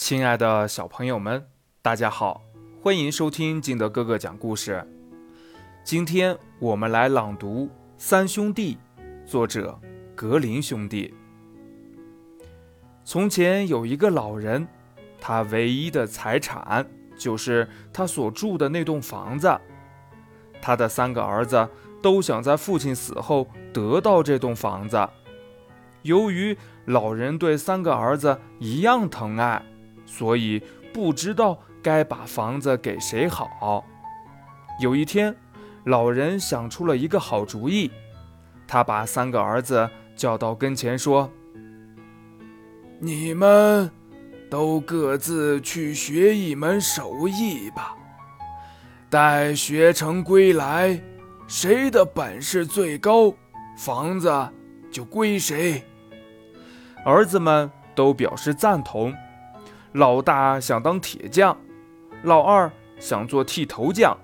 亲爱的小朋友们，大家好，欢迎收听金德哥哥讲故事。今天我们来朗读《三兄弟》，作者格林兄弟。从前有一个老人，他唯一的财产就是他所住的那栋房子。他的三个儿子都想在父亲死后得到这栋房子。由于老人对三个儿子一样疼爱。所以不知道该把房子给谁好。有一天，老人想出了一个好主意，他把三个儿子叫到跟前说：“你们都各自去学一门手艺吧。待学成归来，谁的本事最高，房子就归谁。”儿子们都表示赞同。老大想当铁匠，老二想做剃头匠，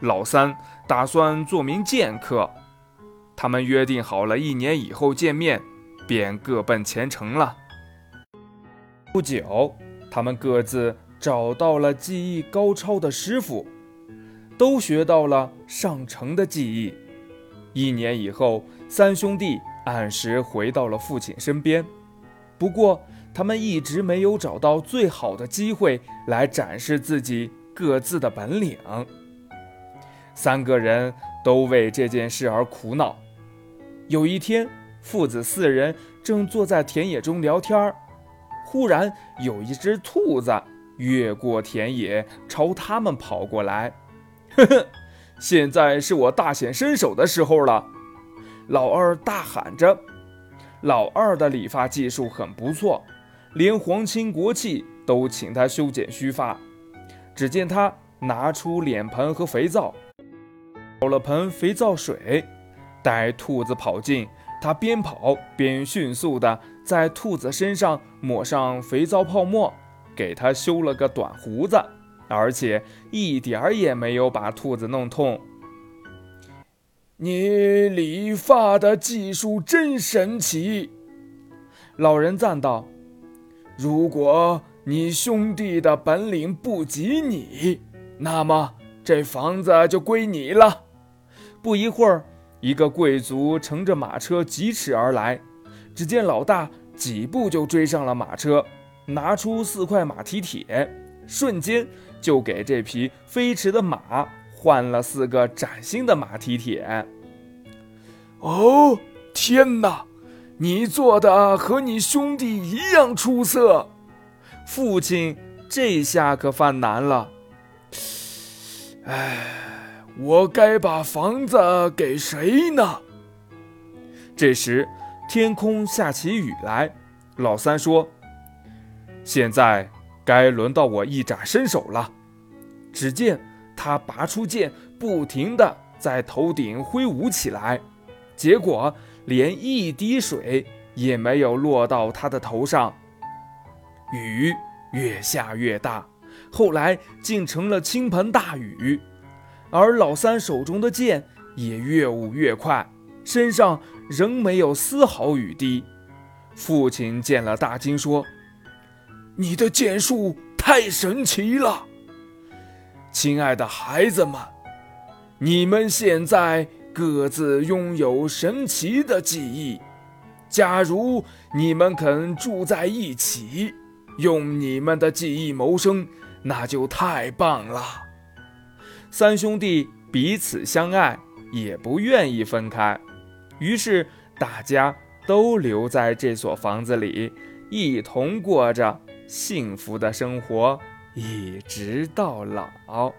老三打算做名剑客。他们约定好了一年以后见面，便各奔前程了。不久，他们各自找到了技艺高超的师傅，都学到了上乘的技艺。一年以后，三兄弟按时回到了父亲身边。不过，他们一直没有找到最好的机会来展示自己各自的本领。三个人都为这件事而苦恼。有一天，父子四人正坐在田野中聊天儿忽然有一只兔子越过田野，朝他们跑过来。呵呵，现在是我大显身手的时候了！老二大喊着。老二的理发技术很不错。连皇亲国戚都请他修剪须发。只见他拿出脸盆和肥皂，倒了盆肥皂水。待兔子跑近，他边跑边迅速地在兔子身上抹上肥皂泡沫，给他修了个短胡子，而且一点儿也没有把兔子弄痛。你理发的技术真神奇，老人赞道。如果你兄弟的本领不及你，那么这房子就归你了。不一会儿，一个贵族乘着马车疾驰而来。只见老大几步就追上了马车，拿出四块马蹄铁，瞬间就给这匹飞驰的马换了四个崭新的马蹄铁。哦，天哪！你做的和你兄弟一样出色，父亲这下可犯难了。哎，我该把房子给谁呢？这时，天空下起雨来。老三说：“现在该轮到我一展身手了。”只见他拔出剑，不停地在头顶挥舞起来，结果。连一滴水也没有落到他的头上。雨越下越大，后来竟成了倾盆大雨。而老三手中的剑也越舞越快，身上仍没有丝毫雨滴。父亲见了大惊，说：“你的剑术太神奇了，亲爱的孩子们，你们现在。”各自拥有神奇的记忆。假如你们肯住在一起，用你们的记忆谋生，那就太棒了。三兄弟彼此相爱，也不愿意分开，于是大家都留在这所房子里，一同过着幸福的生活，一直到老。